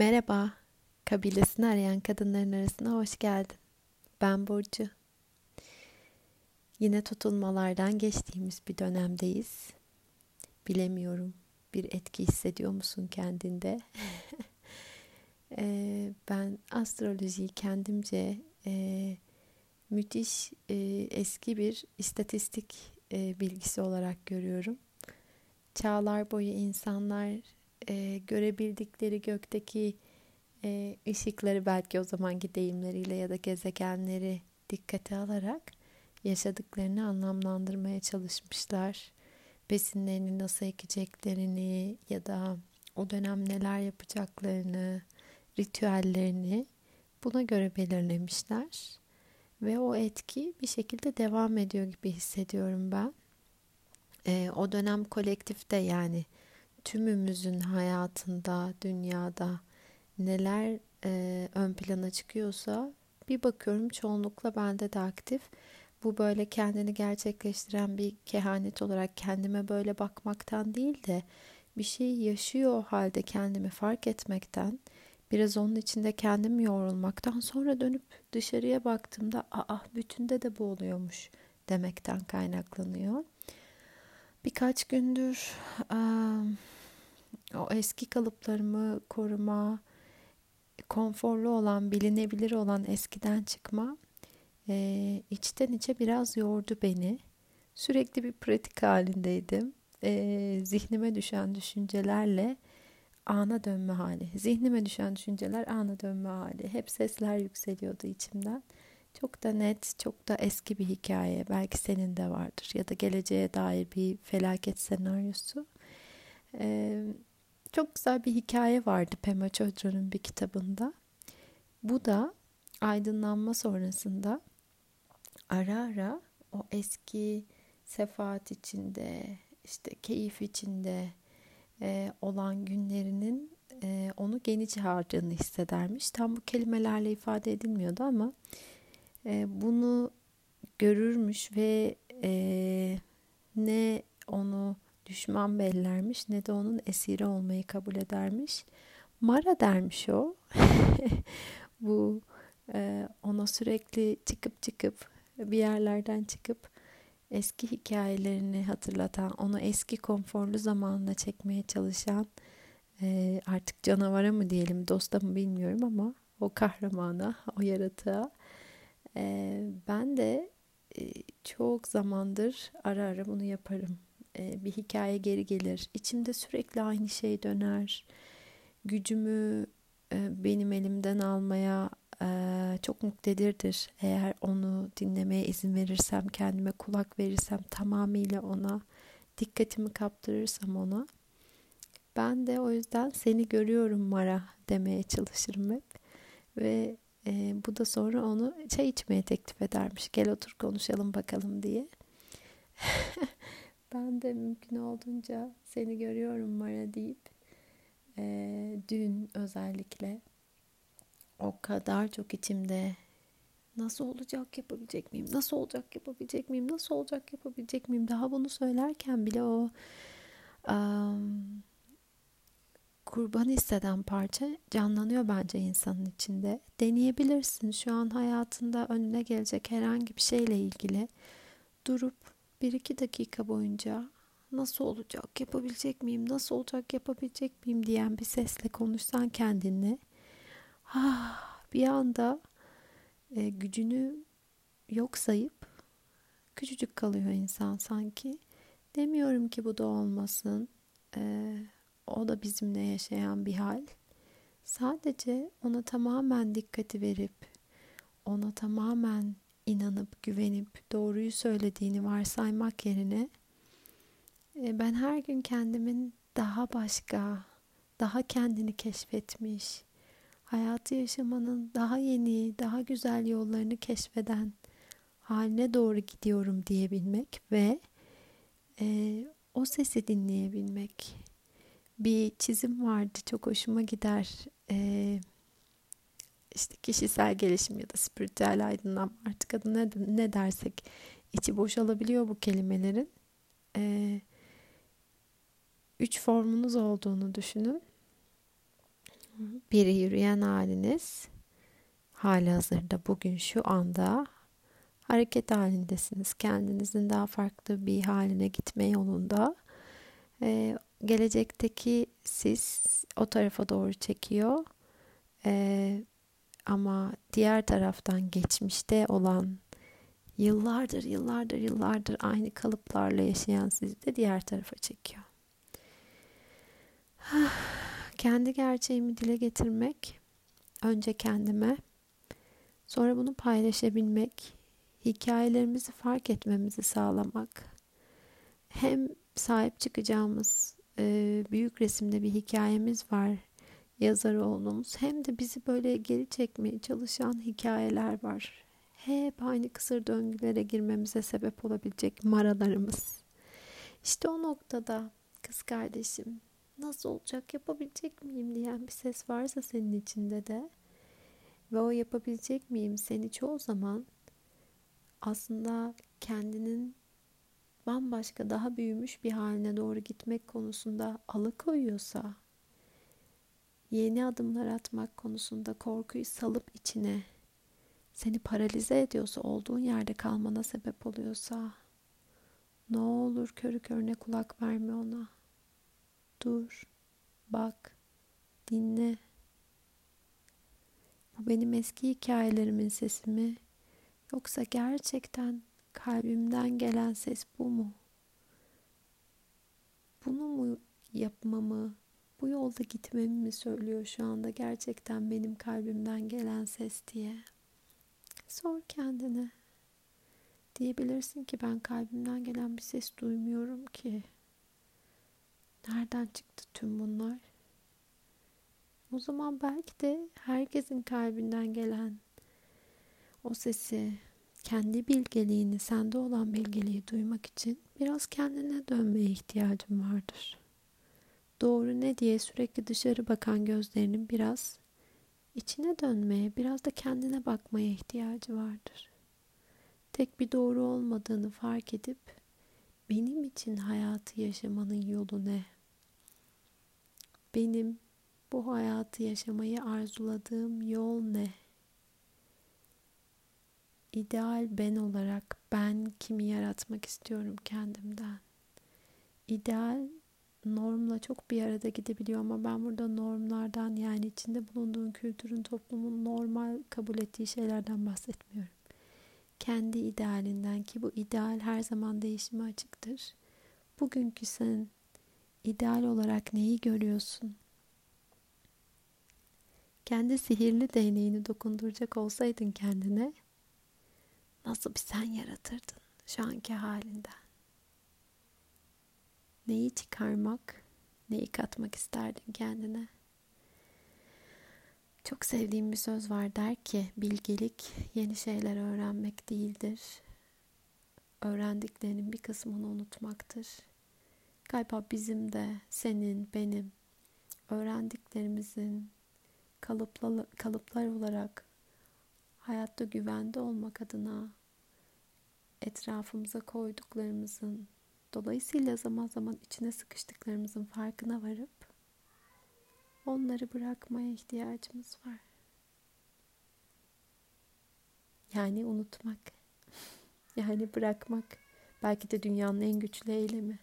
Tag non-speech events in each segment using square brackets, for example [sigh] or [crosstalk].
Merhaba, kabilesini arayan kadınların arasına hoş geldin. Ben Burcu. Yine tutulmalardan geçtiğimiz bir dönemdeyiz. Bilemiyorum, bir etki hissediyor musun kendinde? [laughs] e, ben astrolojiyi kendimce e, müthiş e, eski bir istatistik e, bilgisi olarak görüyorum. Çağlar boyu insanlar e, görebildikleri gökteki e, ışıkları belki o zamanki deyimleriyle ya da gezegenleri dikkate alarak yaşadıklarını anlamlandırmaya çalışmışlar. Besinlerini nasıl ekeceklerini ya da o dönem neler yapacaklarını, ritüellerini buna göre belirlemişler. Ve o etki bir şekilde devam ediyor gibi hissediyorum ben. E, o dönem kolektifte yani tümümüzün hayatında, dünyada neler e, ön plana çıkıyorsa bir bakıyorum çoğunlukla bende de aktif. Bu böyle kendini gerçekleştiren bir kehanet olarak kendime böyle bakmaktan değil de bir şey yaşıyor halde kendimi fark etmekten, biraz onun içinde kendim yoğrulmaktan sonra dönüp dışarıya baktığımda aa bütünde de bu oluyormuş demekten kaynaklanıyor. Birkaç gündür o eski kalıplarımı koruma, konforlu olan, bilinebilir olan eskiden çıkma içten içe biraz yordu beni. Sürekli bir pratik halindeydim. Zihnime düşen düşüncelerle ana dönme hali. Zihnime düşen düşünceler ana dönme hali. Hep sesler yükseliyordu içimden. Çok da net, çok da eski bir hikaye. Belki senin de vardır. Ya da geleceğe dair bir felaket senaryosu. Ee, çok güzel bir hikaye vardı Pema Chodra'nın bir kitabında. Bu da aydınlanma sonrasında ara ara o eski sefaat içinde, işte keyif içinde e, olan günlerinin e, onu geniş harcadığını hissedermiş. Tam bu kelimelerle ifade edilmiyordu ama e, bunu görürmüş ve e, ne onu düşman bellermiş ne de onun esiri olmayı kabul edermiş. Mara dermiş o. [laughs] Bu e, ona sürekli çıkıp çıkıp bir yerlerden çıkıp eski hikayelerini hatırlatan, onu eski konforlu zamanına çekmeye çalışan e, artık canavara mı diyelim, dosta mı bilmiyorum ama o kahramana, o yaratığa e, ben de e, çok zamandır ara ara bunu yaparım. E, bir hikaye geri gelir. İçimde sürekli aynı şey döner. Gücümü e, benim elimden almaya e, çok muktedirdir. Eğer onu dinlemeye izin verirsem, kendime kulak verirsem, tamamıyla ona dikkatimi kaptırırsam ona. Ben de o yüzden seni görüyorum Mara demeye çalışırım hep. Ve e, bu da sonra onu çay içmeye teklif edermiş. Gel otur konuşalım bakalım diye. [laughs] Ben de mümkün olduğunca seni görüyorum Mara deyip e, dün özellikle o kadar çok içimde nasıl olacak yapabilecek miyim? Nasıl olacak yapabilecek miyim? Nasıl olacak yapabilecek miyim? Daha bunu söylerken bile o um, kurban hisseden parça canlanıyor bence insanın içinde. Deneyebilirsin şu an hayatında önüne gelecek herhangi bir şeyle ilgili durup bir iki dakika boyunca nasıl olacak, yapabilecek miyim, nasıl olacak, yapabilecek miyim diyen bir sesle konuşsan kendinle ah, bir anda e, gücünü yok sayıp küçücük kalıyor insan sanki. Demiyorum ki bu da olmasın. E, o da bizimle yaşayan bir hal. Sadece ona tamamen dikkati verip ona tamamen inanıp güvenip doğruyu söylediğini varsaymak yerine e, ben her gün kendimin daha başka, daha kendini keşfetmiş, hayatı yaşamanın daha yeni, daha güzel yollarını keşfeden haline doğru gidiyorum diyebilmek ve e, o sesi dinleyebilmek. Bir çizim vardı çok hoşuma gider. E, işte kişisel gelişim ya da spiritüel aydınlanma artık adı ne, ne dersek içi boşalabiliyor bu kelimelerin. Ee, üç formunuz olduğunu düşünün. bir yürüyen haliniz hali hazırda bugün şu anda hareket halindesiniz. Kendinizin daha farklı bir haline gitme yolunda. Ee, gelecekteki siz o tarafa doğru çekiyor. Ee, ama diğer taraftan geçmişte olan yıllardır, yıllardır, yıllardır aynı kalıplarla yaşayan sizi de diğer tarafa çekiyor. Kendi gerçeğimi dile getirmek, önce kendime, sonra bunu paylaşabilmek, hikayelerimizi fark etmemizi sağlamak, hem sahip çıkacağımız e, büyük resimde bir hikayemiz var yazar olduğumuz hem de bizi böyle geri çekmeye çalışan hikayeler var. Hep aynı kısır döngülere girmemize sebep olabilecek maralarımız. İşte o noktada kız kardeşim nasıl olacak yapabilecek miyim diyen bir ses varsa senin içinde de ve o yapabilecek miyim seni çoğu zaman aslında kendinin bambaşka daha büyümüş bir haline doğru gitmek konusunda alıkoyuyorsa yeni adımlar atmak konusunda korkuyu salıp içine seni paralize ediyorsa olduğun yerde kalmana sebep oluyorsa ne olur körü körüne kulak verme ona. Dur, bak, dinle. Bu benim eski hikayelerimin sesi mi? Yoksa gerçekten kalbimden gelen ses bu mu? Bunu mu yapmamı, bu yolda gitmemi mi söylüyor şu anda gerçekten benim kalbimden gelen ses diye? Sor kendine. Diyebilirsin ki ben kalbimden gelen bir ses duymuyorum ki. Nereden çıktı tüm bunlar? O zaman belki de herkesin kalbinden gelen o sesi, kendi bilgeliğini, sende olan bilgeliği duymak için biraz kendine dönmeye ihtiyacın vardır. Doğru ne diye sürekli dışarı bakan gözlerinin biraz içine dönmeye, biraz da kendine bakmaya ihtiyacı vardır. Tek bir doğru olmadığını fark edip benim için hayatı yaşamanın yolu ne? Benim bu hayatı yaşamayı arzuladığım yol ne? İdeal ben olarak ben kimi yaratmak istiyorum kendimden. İdeal normla çok bir arada gidebiliyor ama ben burada normlardan yani içinde bulunduğun kültürün toplumun normal kabul ettiği şeylerden bahsetmiyorum. Kendi idealinden ki bu ideal her zaman değişime açıktır. Bugünkü sen ideal olarak neyi görüyorsun? Kendi sihirli değneğini dokunduracak olsaydın kendine nasıl bir sen yaratırdın şu anki halinden? Neyi çıkarmak, neyi katmak isterdin kendine? Çok sevdiğim bir söz var der ki bilgelik yeni şeyler öğrenmek değildir. Öğrendiklerinin bir kısmını unutmaktır. Galiba bizim de senin, benim öğrendiklerimizin kalıplar, kalıplar olarak hayatta güvende olmak adına etrafımıza koyduklarımızın dolayısıyla zaman zaman içine sıkıştıklarımızın farkına varıp onları bırakmaya ihtiyacımız var. Yani unutmak. [laughs] Yani bırakmak. Belki de dünyanın en güçlü eylemi.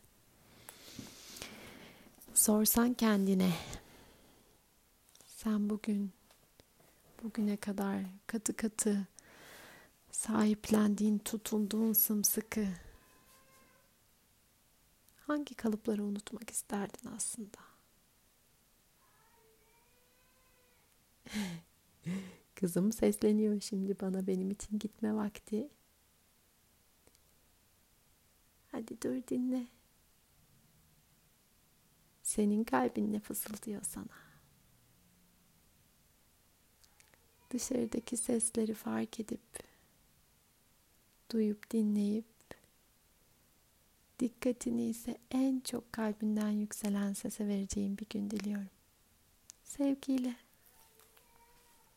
Sorsan kendine sen bugün bugüne kadar katı katı sahiplendiğin, tutunduğun sımsıkı hangi kalıpları unutmak isterdin aslında? [laughs] Kızım sesleniyor şimdi bana benim için gitme vakti. Hadi dur dinle. Senin kalbin ne fısıldıyor sana? Dışarıdaki sesleri fark edip duyup dinleyip dikkatini ise en çok kalbinden yükselen sese vereceğim bir gün diliyorum. Sevgiyle.